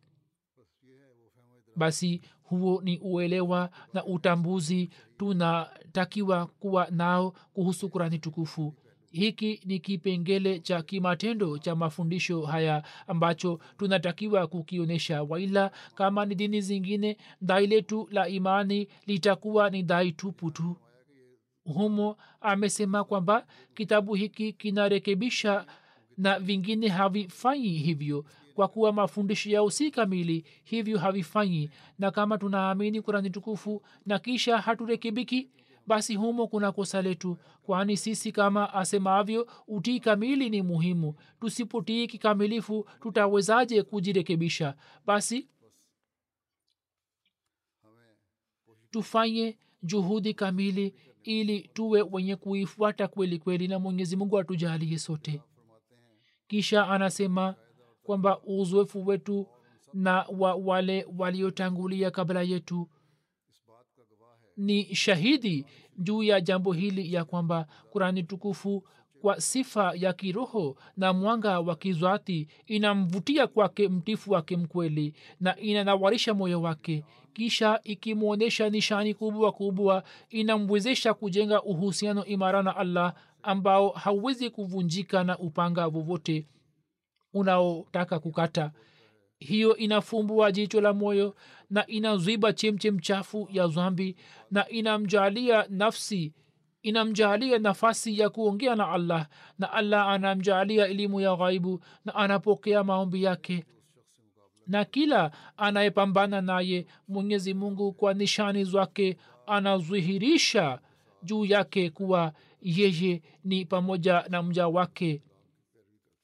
A: Basi huo ni uelewa na utambuzi tunatakiwa kuwa nao kuhusu kurani tukufu hiki ni kipengele cha kimatendo cha mafundisho haya ambacho tunatakiwa kukionyesha. Waila kama ni dini zingine dai letu la imani litakuwa ni dai tupu tu. Humo amesema kwamba kitabu hiki kinarekebisha na vingine havifanyi hivyo. Kwa kuwa mafundisho yao si kamili hivyo havifanyi. Na kama tunaamini kurani tukufu na kisha haturekebiki basi humo kuna kosa letu kwani sisi kama asemavyo utii kamili ni muhimu. Tusipotii kikamilifu tutawezaje kujirekebisha? Basi tufanye juhudi kamili ili tuwe wenye kuifuata kweli kweli na mwenyezi mungu atujalie sote. Kisha anasema kwamba uzoefu wetu na wa wale waliotangulia kabla yetu ni shahidi juu ya jambo hili ya kwamba kurani tukufu kwa sifa ya kiroho na mwanga wa kizwati inamvutia kwake mtifu wake mkweli na inanawarisha moyo wake. Kisha ikimwonyesha nishani kubwa kubwa inamwezesha kujenga uhusiano imara na allah ambao hauwezi kuvunjika na upanga vovote unaotaka kukata hiyo inafumbua jicho la moyo na inaziba chemchem chafu ya zambi na inamjalia nafsi inamjalia nafasi ya kuongea na allah na allah anamjalia elimu ya ghaibu na anapokea maombi yake. Na kila anayepambana naye mwenyezi mungu kwa nishani zake anadhihirisha juu yake kuwa yeye ni pamoja na mja wake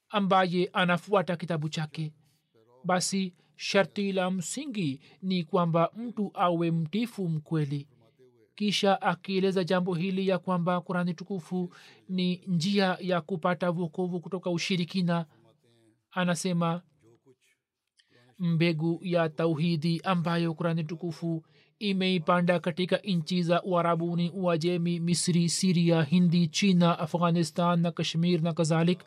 A: ambaye anafuata kitabu chake basi sharti la msingi ni kwamba mtu awe mtifu mkweli. Kisha akieleza jambo hili ya kwamba kurani tukufu ni njia ya kupata vokovu kutoka ushirikina anasema mbegu ya tauhidi ambayo kurani tukufu imeipanda katika nchi za uarabuni uajemi misri siria hindi china afghanistan na kashmir na kadhalik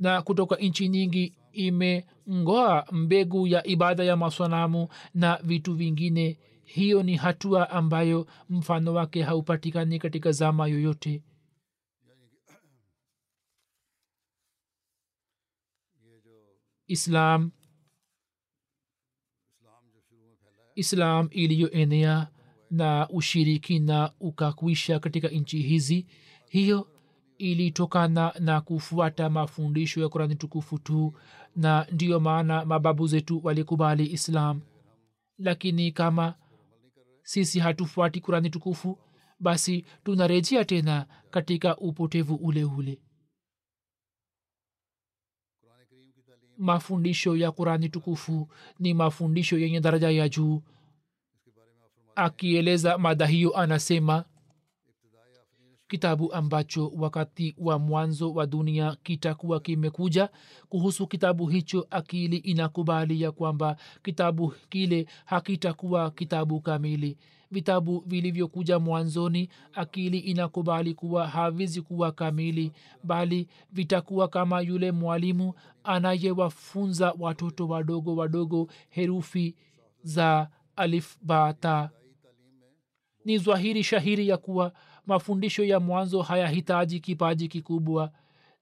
A: na kutoka nchi nyingi imengoa mbegu ya ibada ya maswanamu na vitu vingine. Hiyo ni hatua ambayo mfano wake haupatikani katika zama yoyote. Islam. Islam iliyoenea na ushirikina ukakwisha katika nchi hizi. Hiyo ilitokana na kufuata mafundisho ya kurani tukufu tu na ndiyo maana mababu zetu walikubali islam. Lakini kama sisi hatufuati kurani tukufu basi tunarejea tena katika upotevu ule ule. Mafundisho ya kurani tukufu ni mafundisho yenye daraja ya juu. Akieleza mada hiyo anasema kitabu ambacho wakati wa mwanzo wa dunia kitakuwa kimekuja. Kuhusu kitabu hicho akili inakubali ya kwamba kitabu kile hakitakuwa kitabu kamili. Vitabu vilivyokuja mwanzoni akili inakubali kuwa havizi kuwa kamili bali vitakuwa kama yule mwalimu anayewafunza watoto wadogo wadogo herufi za alif bata ni zwahiri shahiri ya kuwa mafundisho ya mwanzo hayahitaji kipaji kikubwa.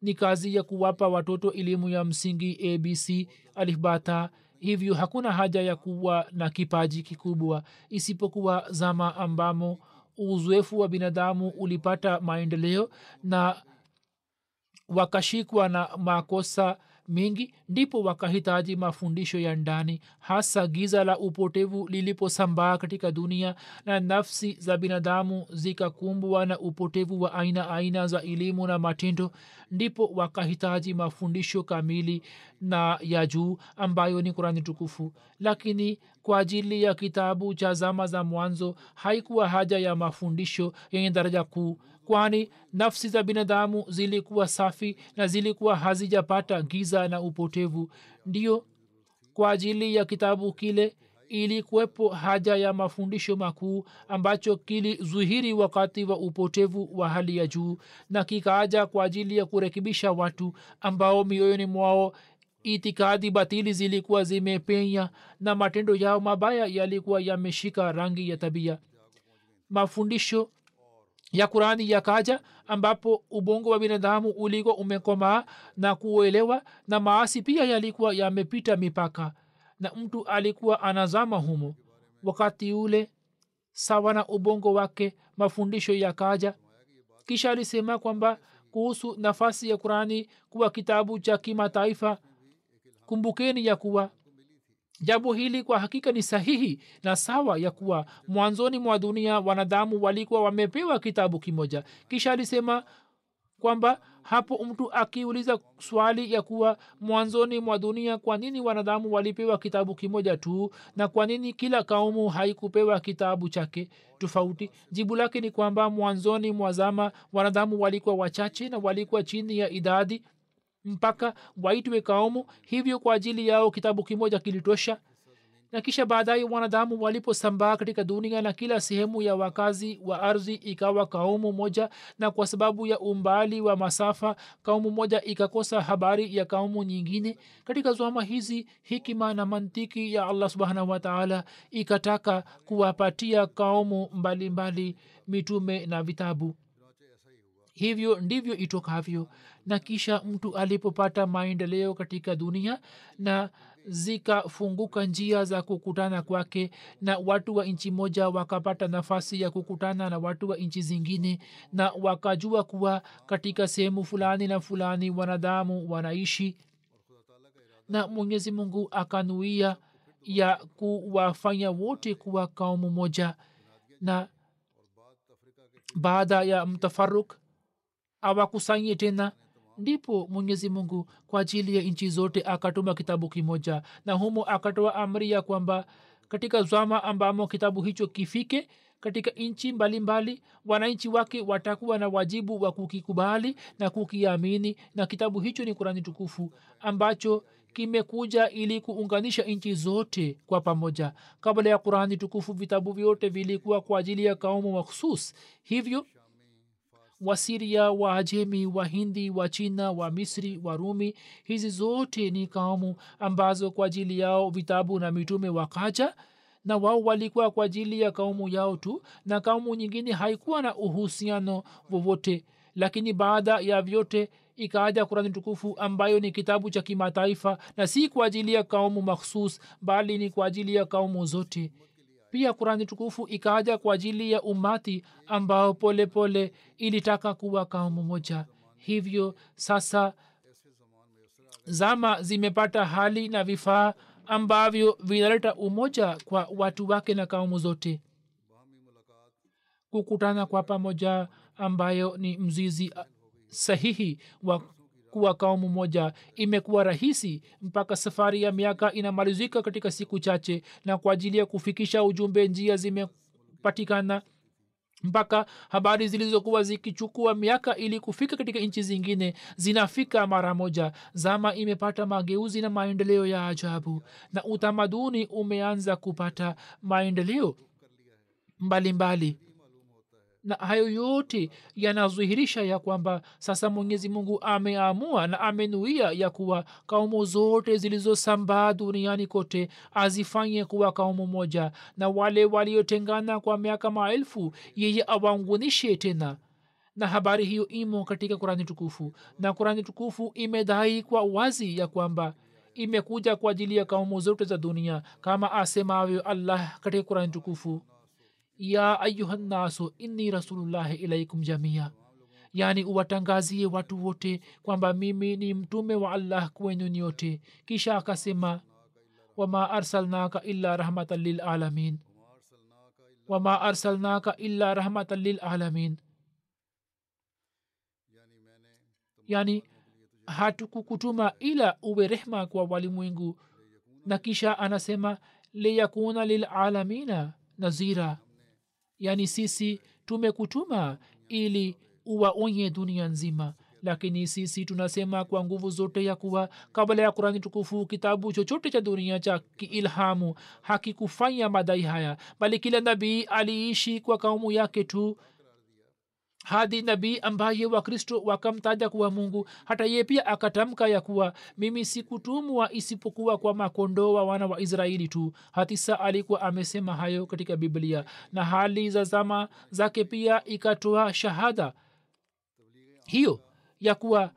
A: Ni kazi ya kuwapa watoto elimu ya msingi abc alifbata. Hivyo hakuna haja ya kuwa na kipaji kikubwa. Isipokuwa zama ambamo uzoefu wa binadamu ulipata maendeleo na wakashikwa na makosa mengi ndipo wakahitaji mafundisho ya ndani hasa giza la upotevu liliposambaa katika dunia na nafsi za binadamu zikakumbwa na upotevu wa aina aina za elimu na matendo ndipo wakahitaji mafundisho kamili na ya juu ambayo ni kurani tukufu. Lakini kwa ajili ya kitabu cha zama za mwanzo haikuwa haja ya mafundisho yenye daraja kuu kwani nafsi za binadamu zilikuwa safi na zilikuwa hazijapata giza na upotevu. Ndio kwa ajili ya kitabu kile ilikuwepo haja ya mafundisho makuu ambacho kilizuhiri wakati wa upotevu wa hali ya juu na kikaaja kwa ajili ya kurekebisha watu ambao mioyoni mwao itikadi batili zilikuwa zimepenya na matendo yao mabaya yalikuwa yameshika rangi ya tabia. Mafundisho ya kurani yakaja ambapo ubongo wa binadamu ulikuwa umekomaa na kuelewa na maasi pia yalikuwa yamepita mipaka na mtu alikuwa anazama humo. Wakati ule sawa na ubongo wake mafundisho yakaja. Kisha alisema kwamba kuhusu nafasi ya kurani kuwa kitabu cha kimataifa kumbukeni ya kuwa jambo hili kwa hakika ni sahihi na sawa ya kuwa mwanzoni mwa dunia wanadamu walikuwa wamepewa kitabu kimoja. Kisha alisema kwamba hapo mtu akiuliza swali ya kuwa mwanzoni mwa dunia kwa nini wanadamu walipewa kitabu kimoja tu na kwa nini kila kaumu haikupewa kitabu chake tofauti? Jibu lake ni kwamba mwanzoni mwa zama wanadamu walikuwa wachache na walikuwa chini ya idadi mpaka waitwe kaumu. Hivyo kwa ajili yao kitabu kimoja kilitosha na kisha baadaye wanadamu waliposambaa katika dunia na kila sehemu ya wakazi wa ardhi ikawa kaumu moja na kwa sababu ya umbali wa masafa kaumu moja ikakosa habari ya kaumu nyingine. Katika zama hizi hikima na mantiki ya allah subhanahu wataala ikataka kuwapatia kaumu mbalimbali mitume na vitabu. Hivyo ndivyo itokavyo. Na kisha mtu alipopata maendeleo katika dunia na zikafunguka njia za kukutana kwake na watu wa nchi moja wakapata nafasi ya kukutana na watu wa nchi zingine na wakajua kuwa katika sehemu fulani na fulani wanadamu wanaishi. Na mwenyezi mungu akanuia ya kuwafanya wote kuwa kaumu moja. Na baada ya mtafaruk awakusanye tena ndipo mwenyezi mungu kwa ajili ya nchi zote akatuma kitabu kimoja. Na humo akatoa amri ya kwamba katika zama ambamo kitabu hicho kifike katika nchi mbalimbali wananchi wake watakuwa na wajibu wa kukikubali na kukiamini. Na kitabu hicho ni kurani tukufu ambacho kimekuja ili kuunganisha nchi zote kwa pamoja. Kabla ya kurani tukufu vitabu vyote vilikuwa kwa ajili ya kaumu makhsus hivyo wasiria waajemi wahindi wa china wa misri warumi hizi zote ni kaumu ambazo kwa ajili yao vitabu na mitume wakaja na wao walikuwa kwa ajili ya kaumu yao tu na kaumu nyingine haikuwa na uhusiano wowote. Lakini baada ya vyote ikaaja kurani tukufu ambayo ni kitabu cha kimataifa na si kwa ajili ya kaumu makhsus bali ni kwa ajili ya kaumu zote pia kurani tukufu ikaja kwa ajili ya umati ambao polepole pole ilitaka kuwa kaumu moja. Hivyo sasa zama zimepata hali na vifaa ambavyo vinaleta umoja kwa watu wake na kaumu zote. Kukutana kwa pamoja ambayo ni mzizi sahihi wa kuwa kaumu moja. Imekuwa rahisi mpaka safari ya miaka inamalizika katika siku chache na kwa ajili ya kufikisha ujumbe njia zimepatikana. Mpaka habari zilizokuwa zikichukua miaka ili kufika katika nchi zingine zinafika mara moja. Zama imepata mageuzi na maendeleo ya ajabu na utamaduni umeanza kupata maendeleo mbalimbali. mbali na hayo yote yanadhihirisha ya kwamba sasa mwenyezi mungu ameamua na amenuia ya kuwa kaumu zote zilizosambaa duniani kote azifanye kuwa kaumu moja. Na wale waliotengana kwa miaka maelfu yeye awaunganishe tena. Na habari hiyo imo katika kurani tukufu. Na kurani tukufu imedai kwa wazi ya kwamba imekuja kwa ajili ya kaumu zote za dunia kama asemavyo allah katika kurani tukufu ya ayuhannasu inni rasulullahi ilaikum jamia. Yaani uwatangazie watu wote kwamba mimi ni mtume wa allah kwenu nyote. Kisha akasema wama arsalnaka illa rahmatan lilalamin wama arsalnaka illa rahmatan lilalamin yani hatukukutuma ila uwe rehma kwa walimwengu. Na kisha anasema liyakuna lilalamina nazira yaani sisi tumekutuma ili uwaonye dunia nzima. Lakini sisi tunasema kwa nguvu zote ya kuwa kabla ya kurani tukufu kitabu chochote cha dunia cha kiilhamu hakikufanya madai haya. Bali kila nabii aliishi kwa kaumu yake tu hadi nabii ambaye wakristo wakamtaja kuwa mungu hata ye pia akatamka ya kuwa mimi sikutumwa isipokuwa kwa makondoo wa wana wa israeli tu. Hatisa alikuwa amesema hayo katika biblia na hali za zama zake pia ikatoa shahada hiyo ya kuwa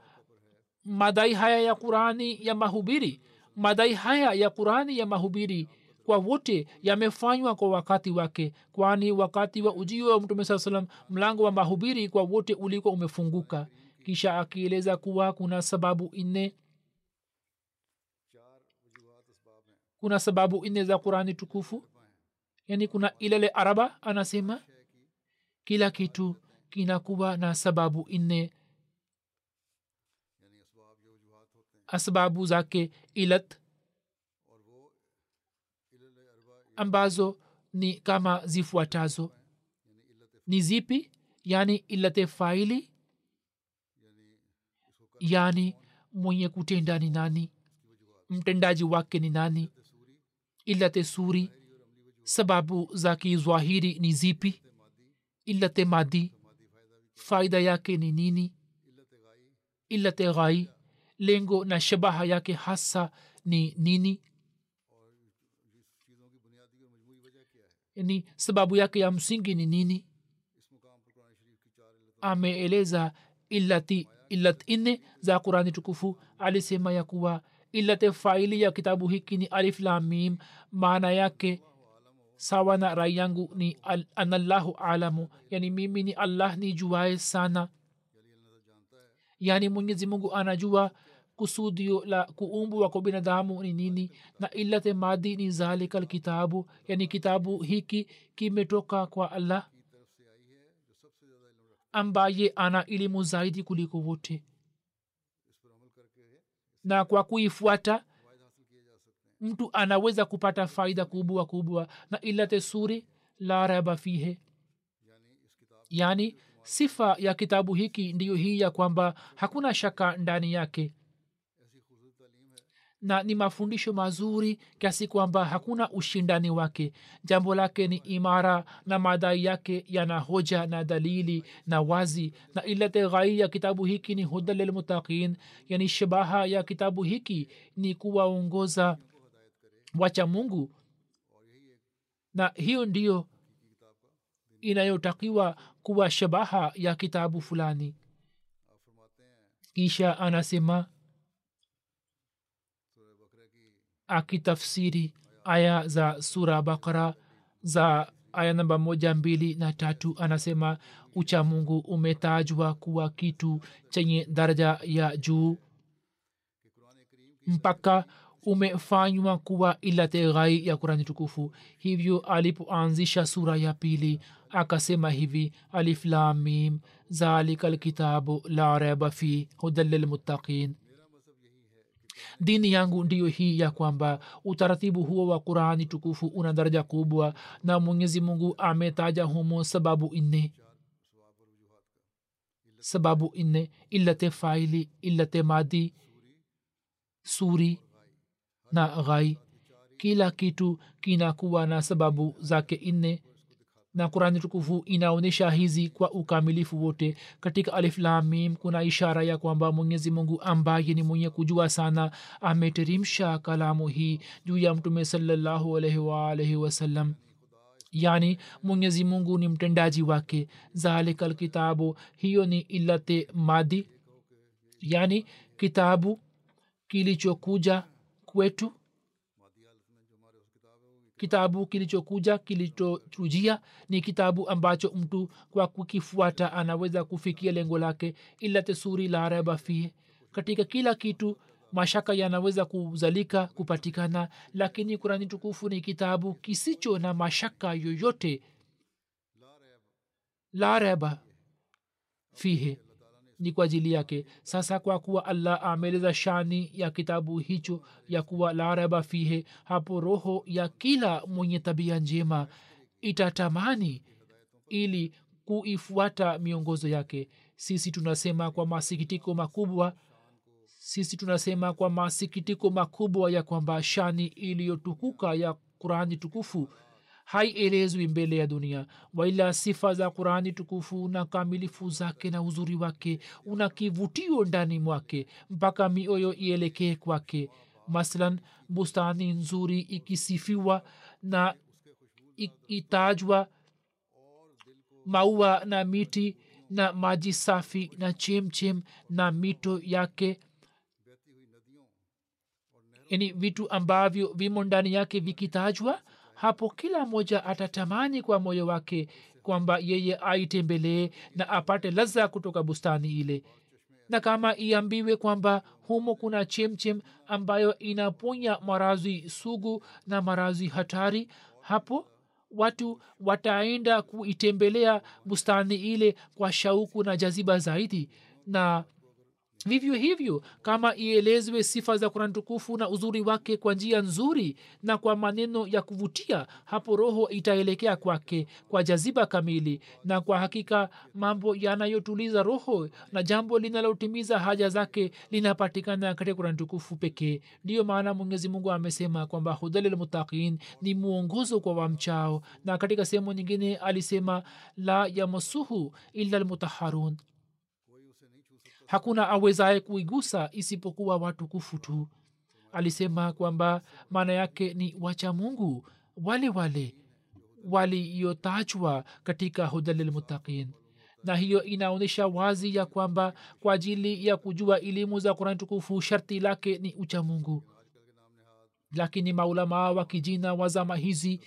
A: madai haya ya qurani ya mahubiri madai haya ya qurani ya mahubiri kwa wote yamefanywa kwa wakati wake. Kwani wakati wa ujio wa mtume saa salam mlango wa mahubiri kwa wote ulikuwa umefunguka. Kisha akieleza kuwa kuna sababu nne kuna sababu nne za qurani tukufu. Yani kuna ilale araba anasema kila kitu kinakuwa na sababu nne. Asbabu zake ilat ambazo ni kama zifuatazo. Ni zipi? Yani ilate faili. Yani mwenye kutenda ni nani? Mtendaji wake ni nani? Ilate suri. Sababu za kizwahiri ni zipi? Ilate madi. Faida yake ni nini? Ilate ghai. Lengo na shabaha yake hasa ni nini ni sababu yake ya msingi ni nini? Ameeleza illati illat nne za qurani tukufu. Alisema ya kuwa illate faili ya kitabu hiki ni alif lamim maana yake sawa na rai yangu ni al, anallahu alamu. Yani mimi ni allah ni juae sana. Yani mwenyezi mungu anajua kusudio la kuumbwa kwa binadamu ni nini? Na illate madi ni zalika lkitabu yani kitabu hiki kimetoka kwa allah ambaye ana elimu zaidi kuliko wote. Na kwa kuifuata mtu anaweza kupata faida kubwa kubwa. Na ilate suri la raba fihe yani sifa ya kitabu hiki ndiyo hii ya kwamba hakuna shaka ndani yake na ni mafundisho mazuri kiasi kwamba hakuna ushindani wake. Jambo lake ni imara na madai yake yana hoja na dalili na wazi. Na ilate ghai ya kitabu hiki ni huda lilmutakin yani shabaha ya kitabu hiki ni kuwaongoza wacha mungu. Na hiyo ndiyo inayotakiwa kuwa shabaha ya kitabu fulani. Kisha anasema akitafsiri aya za sura bakara za aya namba moja mbili na tatu anasema ucha mungu umetajwa kuwa kitu chenye daraja ya juu mpaka umefanywa kuwa ilate ghai ya kurani tukufu. Hivyo alipoanzisha sura ya pili akasema hivi aliflamim zalika lkitabu la reba fi hudan lilmuttaqin dini yangu ndiyo hii ya kwamba utaratibu huo wa qurani tukufu una daraja kubwa na mwenyezi mungu ametaja humo sababu nne. Sababu nne illate faili illate madi suri na ghai. Kila kitu kinakuwa na sababu zake nne na kurani tukufu inaonyesha hizi kwa ukamilifu wote. Katika aliflamim kuna ishara ya kwamba mwenyezi mungu ambaye ni mwenye kujua sana ameterimsha kalamu hii juu ya mtume salallahu alaihi waalaihi wasallam yani mwenyezi mungu ni mtendaji wake. Zalika lkitabu hiyo ni ilate madi yani kitabu kilichokuja kwetu kitabu kilichokuja kilichorujia ni kitabu ambacho mtu kwa kukifuata anaweza kufikia lengo lake ila tesuri la raba fie katika kila kitu mashaka yanaweza kuzalika kupatikana lakini kurani tukufu ni kitabu kisicho na mashaka yoyote. La reba fihe ni kwa ajili yake. Sasa kwa kuwa allah ameeleza shani ya kitabu hicho ya kuwa la fihe hapo roho ya kila mwenye tabia njema itatamani ili kuifuata miongozo yake. Sisi tunasema kwa masikitiko makubwa sisi tunasema kwa masikitiko makubwa ya kwamba shani iliyotukuka ya qurani tukufu haielezwi mbele ya dunia. Waila sifa za qurani tukufu na kamilifu zake na uzuri wake una kivutio ndani mwake mpaka mioyo ielekee kwake. Masalan bustani nzuri ikisifiwa na itajwa maua na miti na maji safi na chemchem na mito yake. Yani vitu ambavyo vimo ndani yake vikitajwa hapo kila mmoja atatamani kwa moyo wake kwamba yeye aitembelee na apate laza kutoka bustani ile. Na kama iambiwe kwamba humo kuna chemchem ambayo inaponya maradhi sugu na maradhi hatari hapo watu wataenda kuitembelea bustani ile kwa shauku na jaziba zaidi. Na vivyo hivyo kama ielezwe sifa za kurani tukufu na uzuri wake kwa njia nzuri na kwa maneno ya kuvutia hapo roho itaelekea kwake kwa jaziba kamili. Na kwa hakika mambo yanayotuliza roho na jambo linalotimiza haja zake linapatikana katika kurani tukufu pekee. Ndiyo maana mwenyezi mungu amesema kwamba hudalilmutakin ni mwongozo kwa wamchao. Na katika sehemu nyingine alisema la yamasuhu illa lmutaharun hakuna awezaye kuigusa isipokuwa watukufu tu. Alisema kwamba maana yake ni wacha mungu wale wale waliotajwa katika hudalilmutaqin na hiyo inaonyesha wazi ya kwamba kwa ajili ya kujua elimu za kurani tukufu sharti lake ni ucha mungu. Lakini maulamaa wa kijina wa zama hizi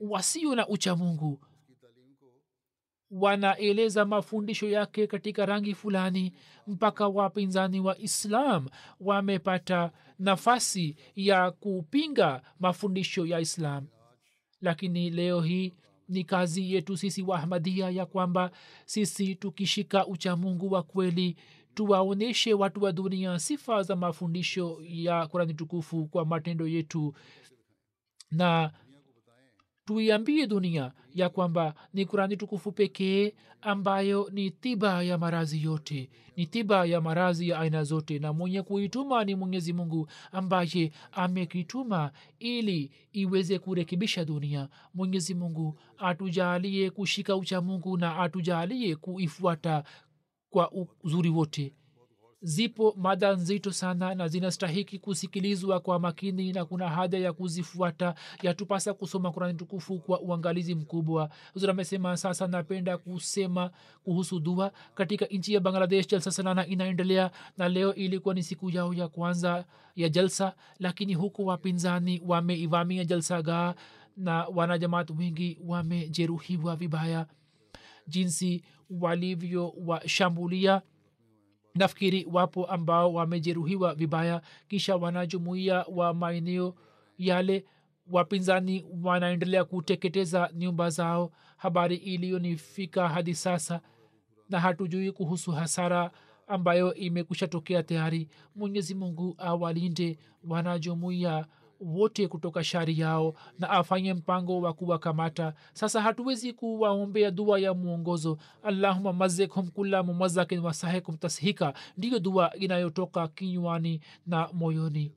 A: wasio na ucha mungu wanaeleza mafundisho yake katika rangi fulani mpaka wapinzani wa islam wamepata nafasi ya kupinga mafundisho ya islam. Lakini leo hii ni kazi yetu sisi wa ahmadia ya kwamba sisi tukishika uchamungu wa kweli tuwaonyeshe watu wa dunia sifa za mafundisho ya kurani tukufu kwa matendo yetu. Na tuiambie dunia ya kwamba ni kurani tukufu pekee ambayo ni tiba ya marazi yote ni tiba ya marazi ya aina zote na mwenye kuituma ni mwenyezi mungu ambaye amekituma ili iweze kurekebisha dunia. Mwenyezi mungu atujalie kushika ucha mungu na atujalie kuifuata kwa uzuri wote zipo mada nzito sana na zinastahiki kusikilizwa kwa makini na kuna haja ya kuzifuata yatupasa kusoma kurani tukufu kwa uangalizi mkubwa. Huzur amesema sasa napenda kusema kuhusu dua katika nchi ya bangladesh jalsa sanana inaendelea na leo ilikuwa ni siku yao ya kwanza ya jalsa lakini huku wapinzani wameivamia jalsa gaa na wanajamaat wengi wamejeruhiwa vibaya. Jinsi walivyowashambulia nafikiri wapo ambao wamejeruhiwa vibaya kisha wanajumuia wa maeneo yale wapinzani wanaendelea kuteketeza nyumba zao. Habari iliyonifika hadi sasa na hatujui kuhusu hasara ambayo imekusha tokea tayari. Mwenyezi mungu awalinde wanajumuia wote kutoka shari yao na afanye mpango wa kuwakamata. Sasa hatuwezi kuwaombea dua ya mwongozo. Allahuma mazekhum kula mumazakin wasahekum tashika ndiyo dua inayotoka kinywani na moyoni.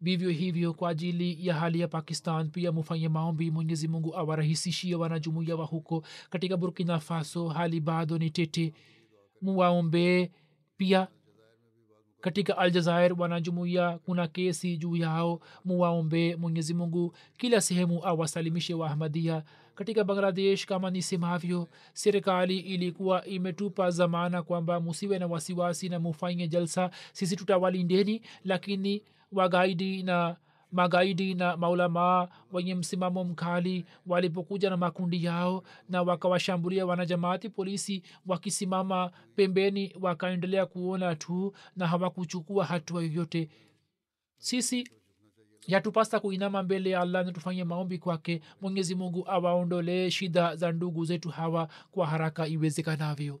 A: Vivyo hivyo kwa ajili ya hali ya pakistan pia mufanye maombi. Mwenyezi mungu awarahisishie wanajumuiya wa huko. Katika burkina faso hali bado ni tete. Muwaombee pia katika aljazair wanajumuia kuna kesi juu yao muwaombee mwenyezi mungu kila sehemu awasalimishe waahmadia katika bangladesh kama nisemavyo serikali ilikuwa imetupa zamana kwamba musiwe na wasiwasi na mufanye jalsa. Sisi tutawalindeni lakini wagaidi na magaidi na maulamaa wenye msimamo mkali walipokuja na makundi yao na wakawashambulia wanajamaati polisi wakisimama pembeni wakaendelea kuona tu na hawakuchukua hatua yoyote. Sisi yatupasa kuinama mbele ya allah na maombi kwake. Mwenyezi mungu awaondolee shida za ndugu zetu hawa kwa haraka iwezekanavyo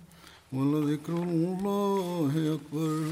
B: ولذكر الله أكبر.